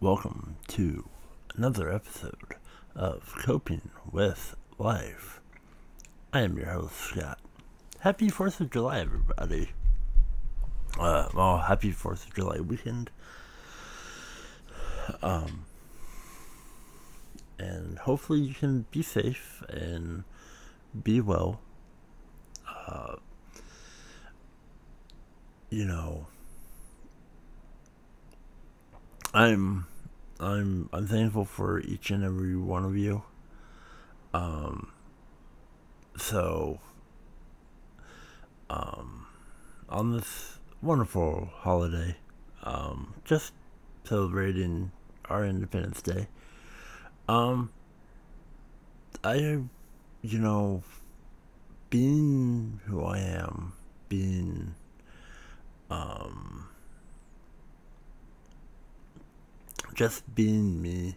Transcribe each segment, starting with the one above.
Welcome to another episode of Coping with Life. I am your host, Scott. Happy 4th of July, everybody. Uh, well, happy 4th of July weekend. Um, and hopefully you can be safe and be well. Uh, you know, I'm I'm I'm thankful for each and every one of you. Um so um on this wonderful holiday, um just celebrating our Independence Day. Um I you know being who I am, being just being me,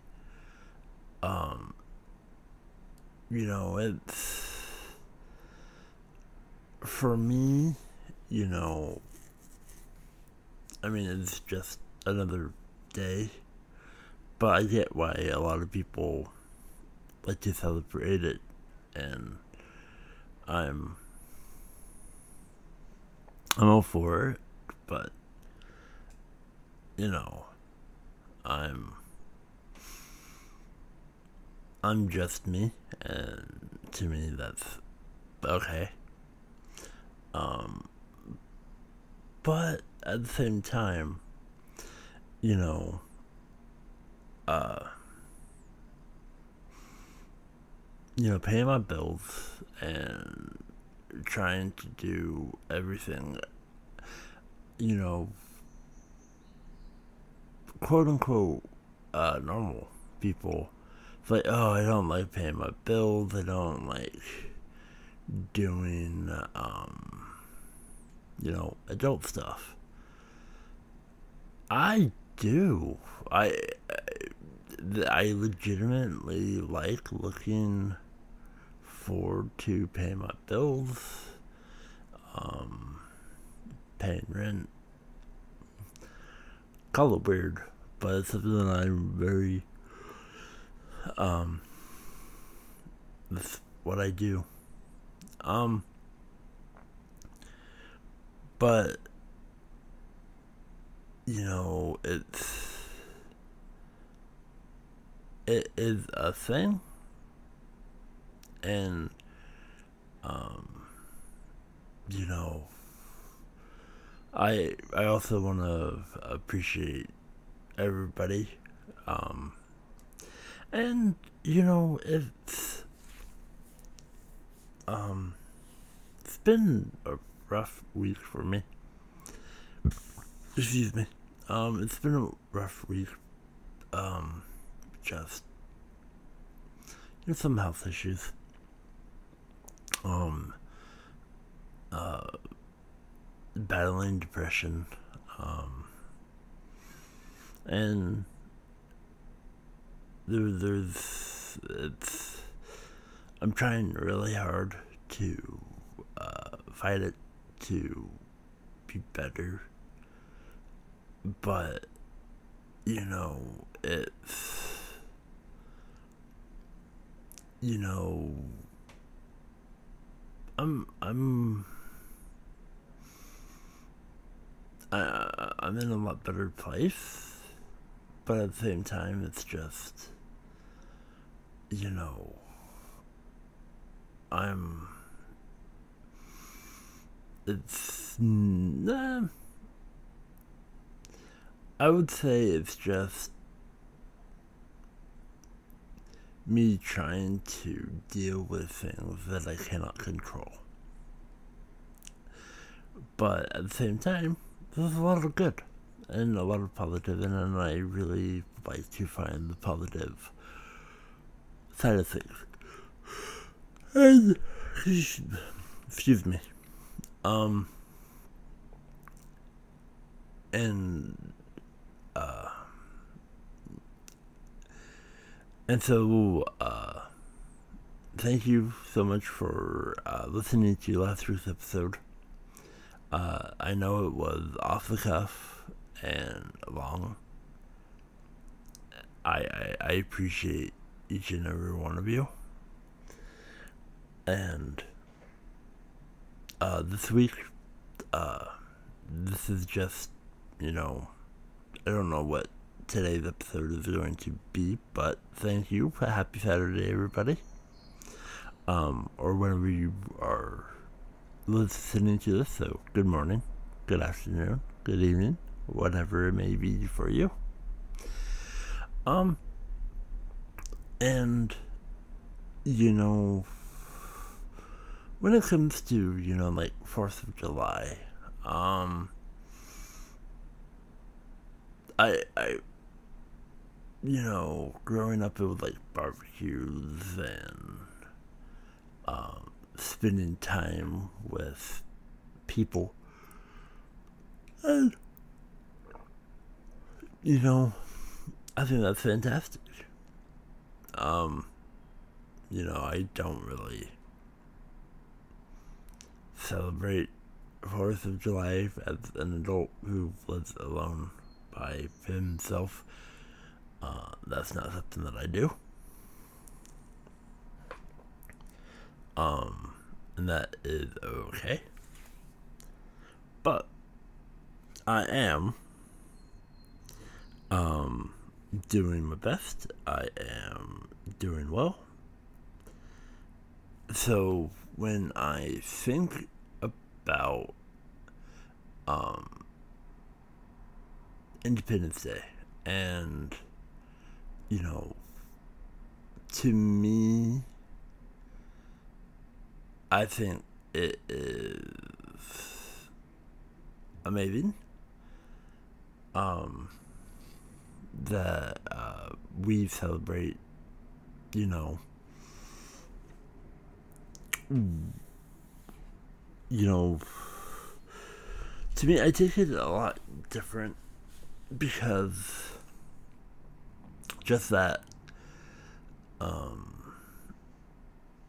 um, you know, it's for me, you know, I mean, it's just another day, but I get why a lot of people like to celebrate it, and I'm I'm all for it, but you know, I'm I'm just me, and to me that's okay. Um, but at the same time, you know, uh, you know, paying my bills and trying to do everything, you know, quote unquote uh, normal people. It's like, oh, I don't like paying my bills. I don't like doing, um, you know, adult stuff. I do. I, I legitimately like looking forward to paying my bills, um, paying rent. Call it weird but it's something that I'm very um that's what I do. Um but you know, it's it is a thing and um you know I I also want to appreciate everybody. Um, and you know, it's um, it's been a rough week for me. Excuse me. Um, it's been a rough week. Um, just you know, some health issues. Um, uh, battling depression. Um, and there, there's it's I'm trying really hard to uh, fight it to be better, but you know it's you know I'm I'm I, I'm in a lot better place but at the same time, it's just, you know, I'm. It's. Nah, I would say it's just me trying to deal with things that I cannot control. But at the same time, there's a lot of good and a lot of positive, and I really like to find the positive side of things. And excuse me, um, and uh, and so uh, thank you so much for uh, listening to last week's episode. Uh, I know it was off the cuff and long. I, I, I appreciate each and every one of you. And uh, this week, uh, this is just, you know, I don't know what today's episode is going to be, but thank you. Happy Saturday, everybody. Um, or whenever you are listening to this, so good morning, good afternoon, good evening, whatever it may be for you. Um, and, you know, when it comes to, you know, like 4th of July, um, I, I, you know, growing up, it was like barbecues and, um, spending time with people. And, you know, I think that's fantastic. Um, you know, I don't really celebrate Fourth of July as an adult who lives alone by himself. Uh, that's not something that I do. Um, and that is okay. But I am um doing my best. I am doing well. So when I think about um, Independence Day, and you know, to me, I think it is amazing. Um, that uh, we celebrate, you know, you know, to me, I take it a lot different because just that, um,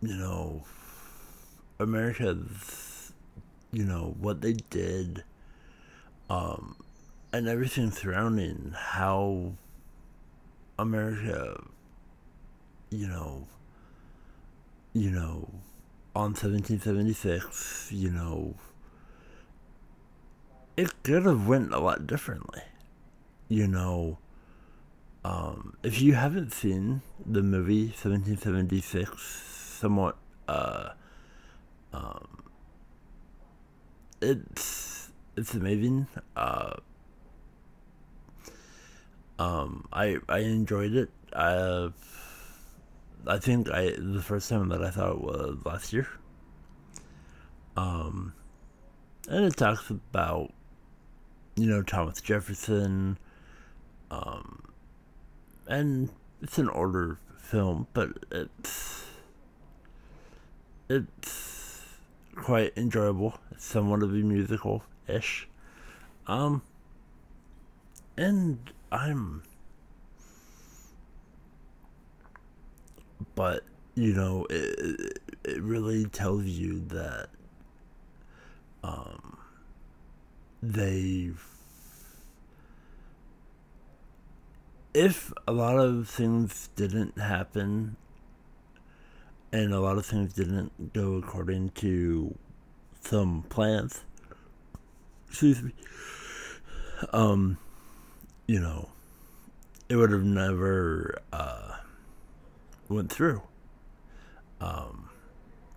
you know, America's, you know, what they did, um, and everything surrounding how America, you know, you know, on 1776, you know, it could have went a lot differently. You know, um, if you haven't seen the movie 1776, somewhat, uh, um, it's it's amazing. Uh, um, I I enjoyed it. I I think I the first time that I thought it was last year. Um, and it talks about you know Thomas Jefferson. Um, and it's an older film, but it's it's quite enjoyable. It's somewhat of a musical ish. Um, and I'm. But, you know, it, it really tells you that um, they've. If a lot of things didn't happen and a lot of things didn't go according to some plans, excuse me, um, you know, it would have never uh, went through. Um,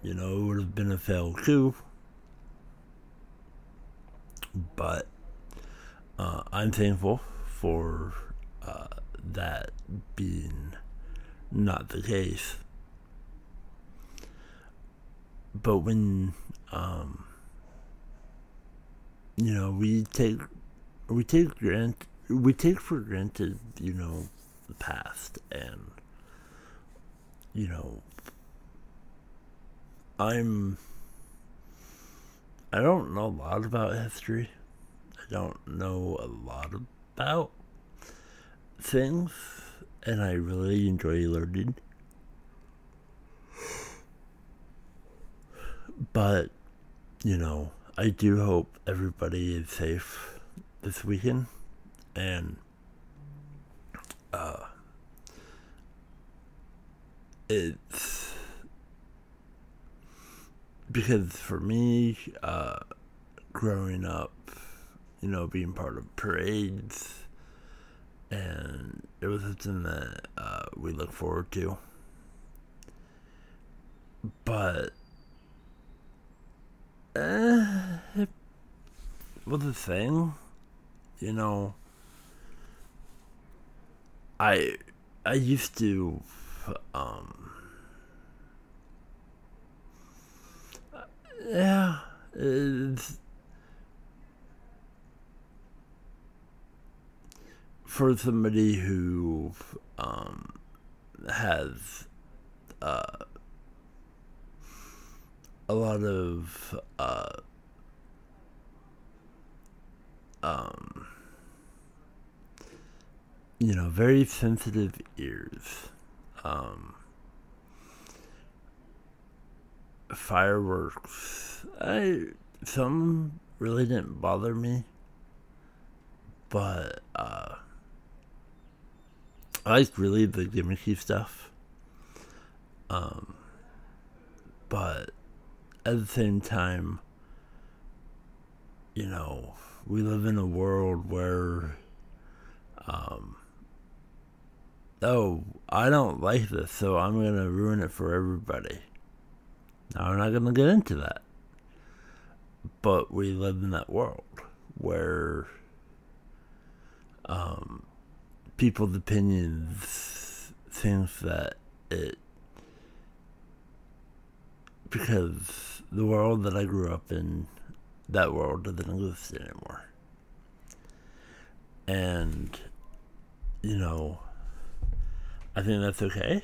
you know, it would have been a failed coup. But uh, I'm thankful for uh, that being not the case. But when, um, you know, we take we take grant we take for granted, you know, the past and you know I'm I don't know a lot about history. I don't know a lot about things and I really enjoy learning. But, you know, I do hope everybody is safe this weekend and uh it's because for me, uh, growing up, you know, being part of parades, and it was something that uh, we look forward to. But uh, it was a thing, you know. I I used to um yeah for somebody who um has uh a lot of uh um you know, very sensitive ears. Um, fireworks, I some really didn't bother me, but uh, I like really the gimmicky stuff. Um, but at the same time, you know, we live in a world where um, oh, I don't like this, so I'm going to ruin it for everybody. Now, I'm not going to get into that. But we live in that world where um, people's opinions think that it. Because the world that I grew up in, that world doesn't exist anymore. And, you know, I think that's okay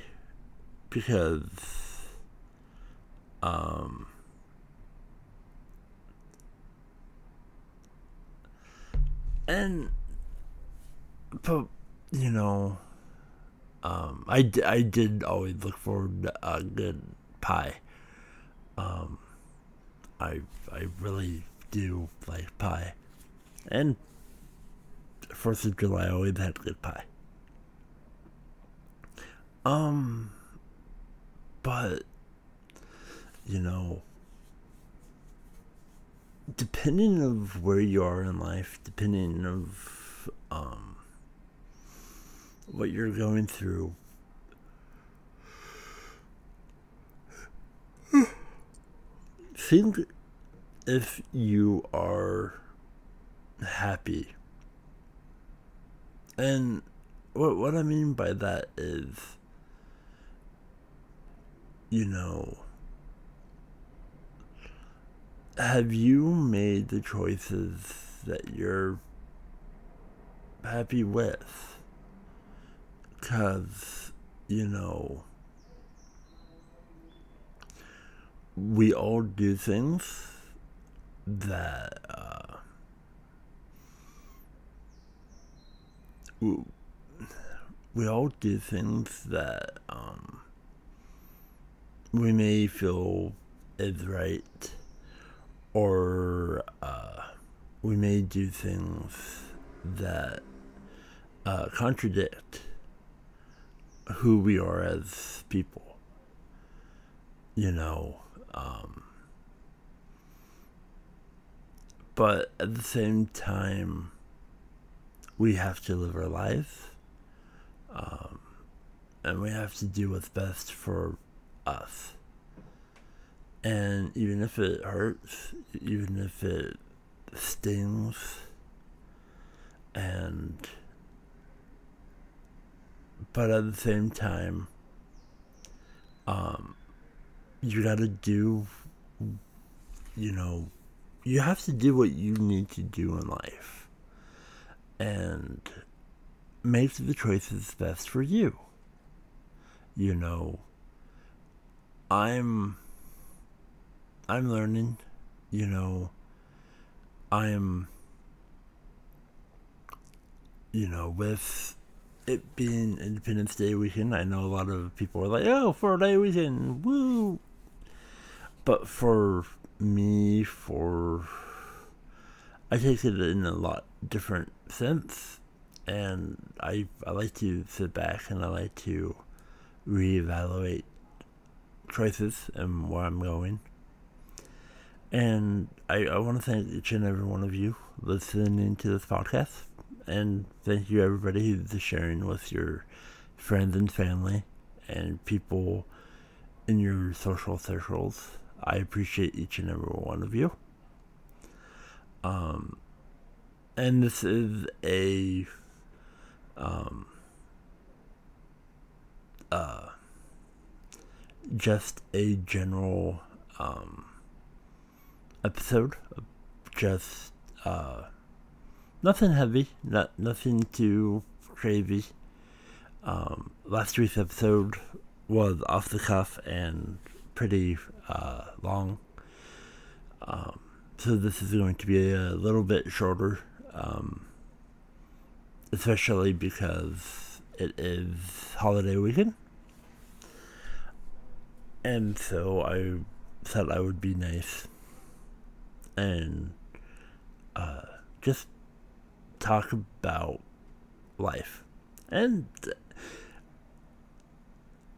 because um, and but you know um, I, I did always look forward to a good pie. Um, I I really do like pie. And Fourth of July I always had good pie um, but you know, depending of where you are in life, depending of um what you're going through. Think if you are happy. And what what I mean by that is you know, have you made the choices that you're happy with? Because, you know, we all do things that, uh, we all do things that, um, we may feel is right, or uh, we may do things that uh, contradict who we are as people. You know, um, but at the same time, we have to live our life, um, and we have to do what's best for us. And even if it hurts, even if it stings, and but at the same time, um, you gotta do, you know, you have to do what you need to do in life, and make the choices best for you. You know, I'm I'm learning, you know, I'm you know, with it being Independence Day weekend, I know a lot of people are like, "Oh, for a day weekend, woo!" But four me, for I take it in a lot different sense, and I I like to sit back and I like to reevaluate choices and where I'm going. And I, I want to thank each and every one of you listening to this podcast. And thank you, everybody who's sharing with your friends and family and people in your social circles. I appreciate each and every one of you. Um, and this is a um, uh, just a general um, episode, just uh, nothing heavy, not nothing too crazy. Um, last week's episode was off the cuff and pretty uh, long. Um, so this is going to be a little bit shorter, um, especially because it is holiday weekend. And so I thought I would be nice and uh, just talk about life. And,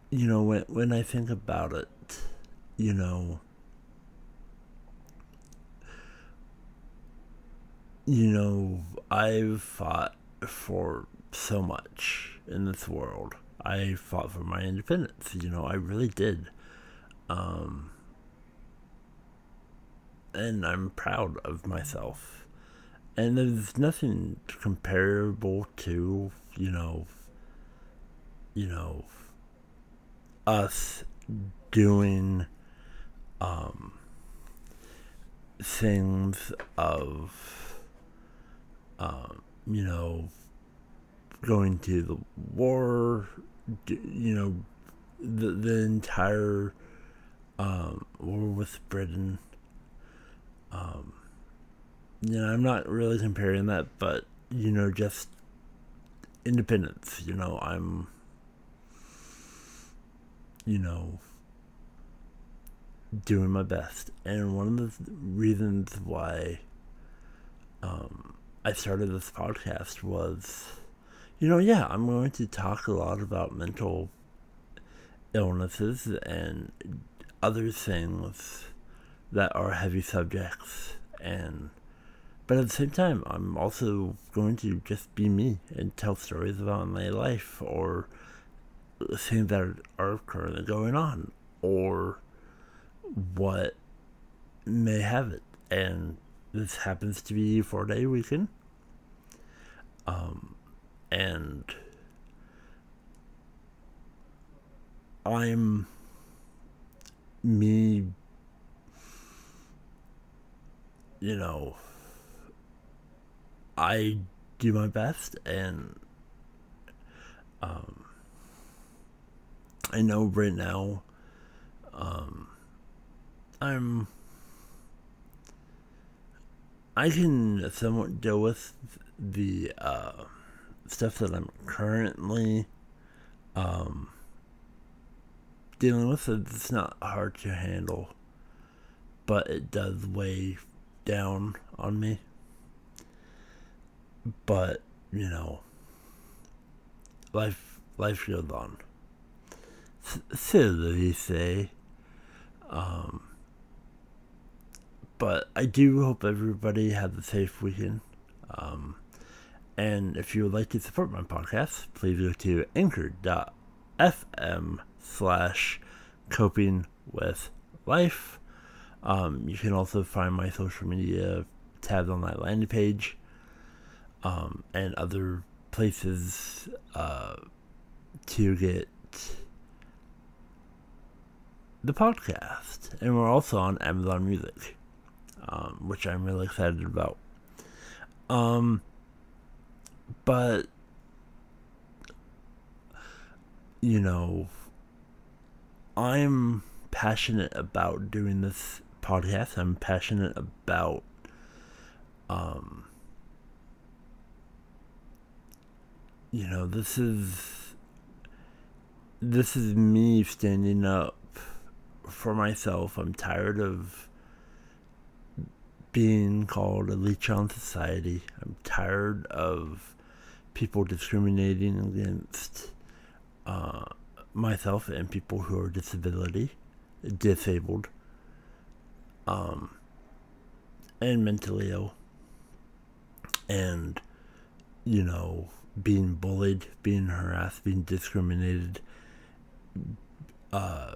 you know, when, when I think about it, you know, you know, I've fought for so much in this world. I fought for my independence, you know, I really did. Um, and I'm proud of myself. And there's nothing comparable to, you know, you know, us doing um, things of, um, you know, going to the war, you know, the the entire um, war with Britain. Um, you know, I'm not really comparing that, but you know, just independence. You know, I'm, you know, doing my best, and one of the reasons why um, I started this podcast was, you know, yeah, I'm going to talk a lot about mental illnesses and other things that are heavy subjects and but at the same time i'm also going to just be me and tell stories about my life or things that are currently going on or what may have it. And this happens to be four day weekend. Um and i'm me, you know, I do my best and um, I know right now um, I'm I can somewhat deal with the uh, stuff that I'm currently um, dealing with it, it's not hard to handle, but it does weigh down on me. But, you know, life life goes on. They say. Um, but I do hope everybody has a safe weekend. Um, and if you would like to support my podcast, please go to anchor.fm slash coping with life. Um, you can also find my social media tabs on my landing page um, and other places uh, to get the podcast. And we're also on Amazon Music, um, which I'm really excited about. Um, but, you know, I'm passionate about doing this podcast. I'm passionate about um you know, this is this is me standing up for myself. I'm tired of being called a leech on society. I'm tired of people discriminating against uh, myself and people who are disability. disabled, um, and mentally ill, and you know, being bullied, being harassed, being discriminated, uh,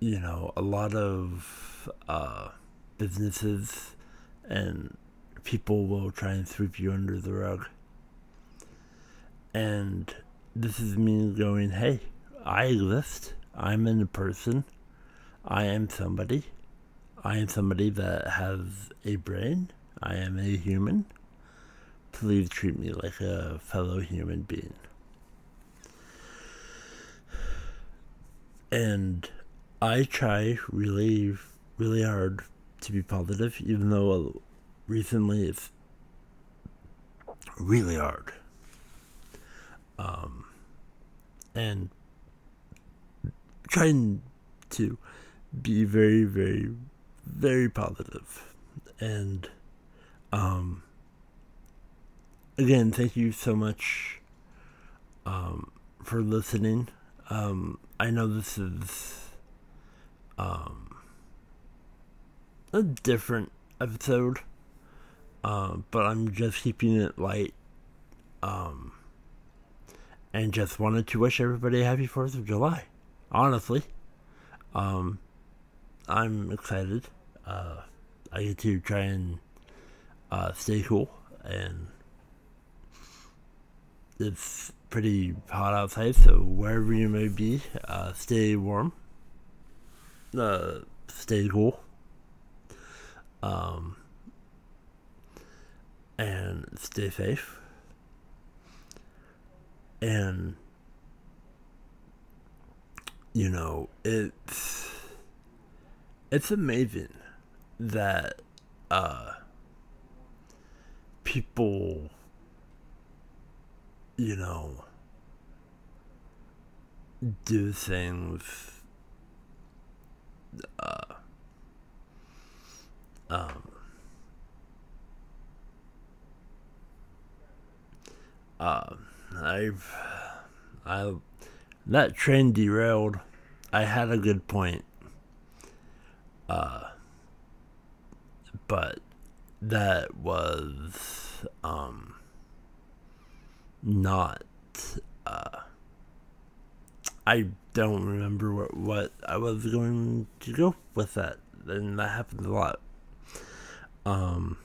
you know, a lot of uh, businesses and people will try and sweep you under the rug. And this is me going, hey, I exist. I'm in a person. I am somebody. I am somebody that has a brain. I am a human. Please treat me like a fellow human being. And I try really, really hard to be positive, even though recently it's really hard. Um, and trying to be very, very, very positive. And um, again, thank you so much um, for listening. Um, I know this is um, a different episode, uh, but I'm just keeping it light. Um, and just wanted to wish everybody a happy 4th of July. Honestly, um, I'm excited. Uh, I get to try and uh, stay cool, and it's pretty hot outside, so wherever you may be, uh, stay warm, uh, stay cool, um, and stay safe. And you know, it's it's amazing that uh people you know do things uh um uh I've I that train derailed. I had a good point. Uh but that was um not uh I don't remember what, what I was going to go with that. And that happens a lot. Um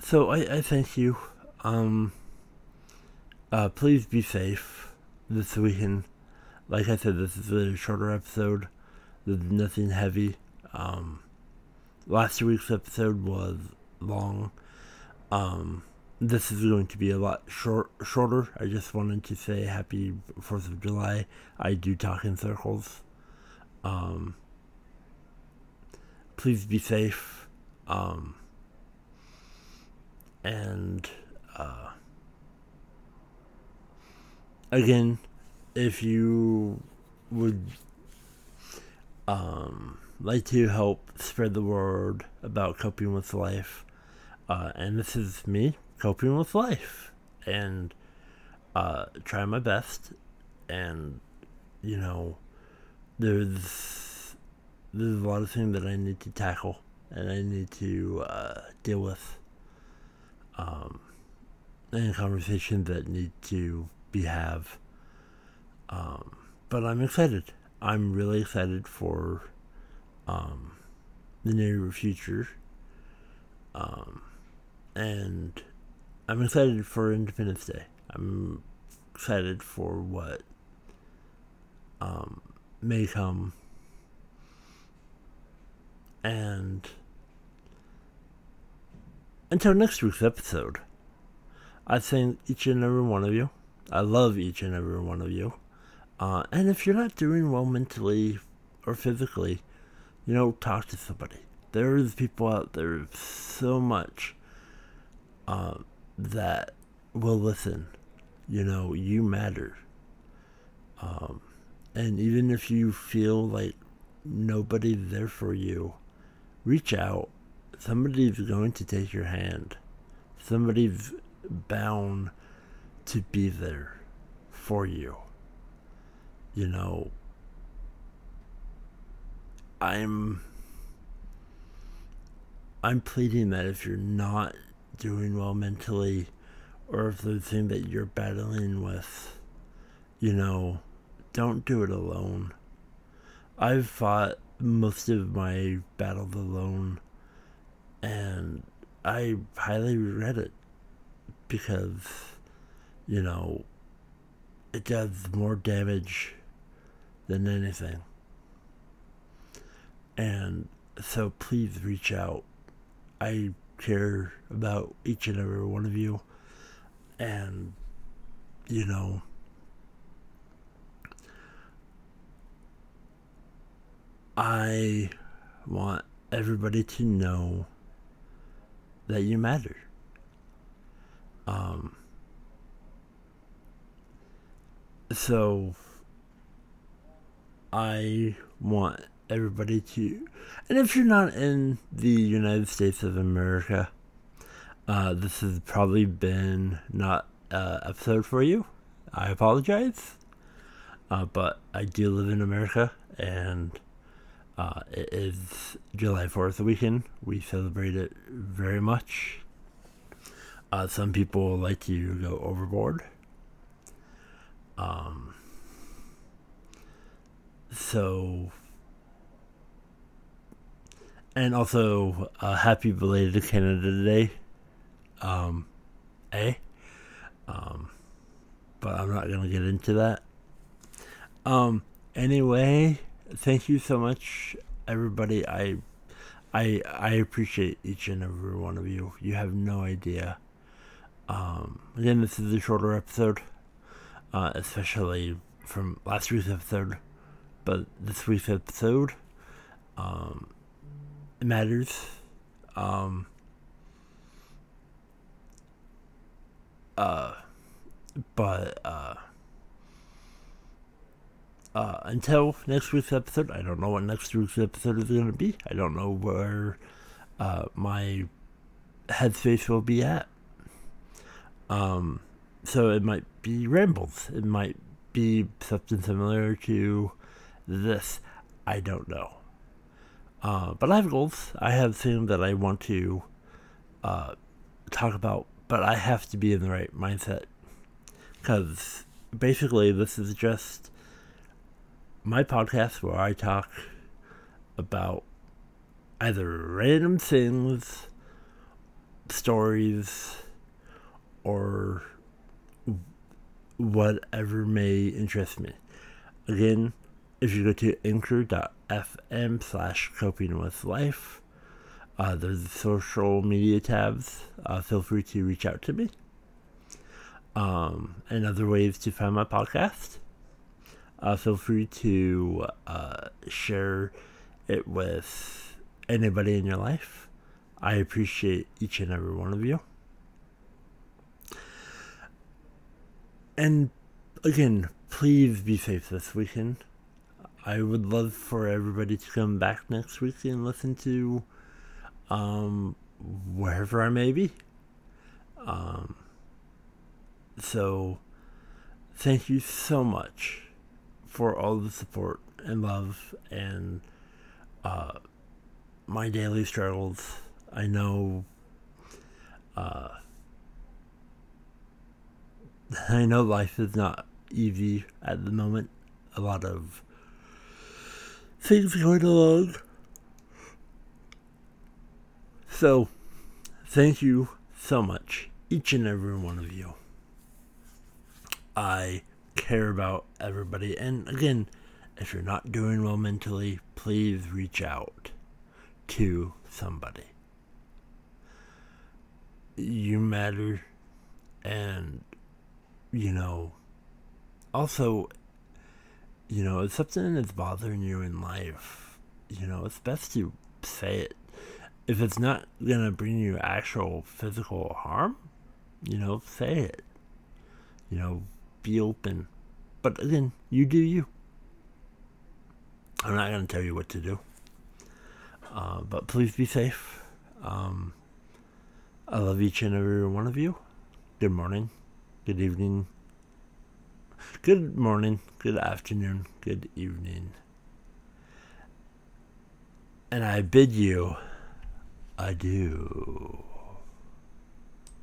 so I, I thank you. Um uh, please be safe this weekend. Like I said, this is a shorter episode. There's nothing heavy. Um, last week's episode was long. Um, this is going to be a lot short, shorter. I just wanted to say happy 4th of July. I do talk in circles. Um, please be safe. Um, and, uh, again, if you would um, like to help spread the word about coping with life, uh, and this is me coping with life, and uh, try my best, and you know, there's there's a lot of things that I need to tackle and I need to uh, deal with, um, and conversations that need to we have. Um, but I'm excited. I'm really excited for um, the near future. Um, and I'm excited for Independence Day. I'm excited for what um, may come. And until next week's episode, I thank each and every one of you I love each and every one of you. Uh, and if you're not doing well mentally or physically, you know, talk to somebody. There's people out there so much uh, that will listen. You know, you matter. Um, and even if you feel like nobody's there for you, reach out. Somebody's going to take your hand. Somebody's bound to be there for you. You know, I'm I'm pleading that if you're not doing well mentally or if the thing that you're battling with, you know, don't do it alone. I've fought most of my battles alone and I highly regret it because, you know, it does more damage than anything. And so please reach out. I care about each and every one of you. And, you know, I want everybody to know that you matter. Um, so I want everybody to, and if you're not in the United States of America, uh, this has probably been not an episode for you. I apologize, uh, but I do live in America, and uh, it is July 4th weekend. We celebrate it very much. Uh, some people like to go overboard. Um, so, and also, uh, happy belated Canada Day. Um, eh? Um, but I'm not to get into that. Um, anyway, thank you so much, everybody. I, I, I appreciate each and every one of you. You have no idea. Um, again, this is a shorter episode, uh, especially from last week's episode, but this week's episode, um, matters. Um, uh, but uh uh, until next week's episode, I don't know what next week's episode is going to be. I don't know where uh, my headspace will be at. Um, so it might be rambles. It might be something similar to this. I don't know. Uh, but I have goals. I have things that I want to uh, talk about, but I have to be in the right mindset. Because basically, this is just my podcast where I talk about either random things, stories, or whatever may interest me. Again, if you go to anchor.fm slash coping with life, uh, there's the social media tabs. Uh, feel free to reach out to me. Um, and other ways to find my podcast uh, feel free to uh, share it with anybody in your life. I appreciate each and every one of you. And again, please be safe this weekend. I would love for everybody to come back next week and listen to um, wherever I may be. Um, so, thank you so much for all the support and love and uh, my daily struggles. I know. Uh, I know life is not easy at the moment. A lot of things going along. So, thank you so much, each and every one of you. I care about everybody. And again, if you're not doing well mentally, please reach out to somebody. You matter. And, you know, also, you know, if something is bothering you in life, you know, it's best to say it. If it's not going to bring you actual physical harm, you know, say it. You know, be open. But again, you do you. I'm not going to tell you what to do. Uh, but please be safe. Um, I love each and every one of you. Good morning, good evening, good morning, good afternoon, good evening. And I bid you adieu.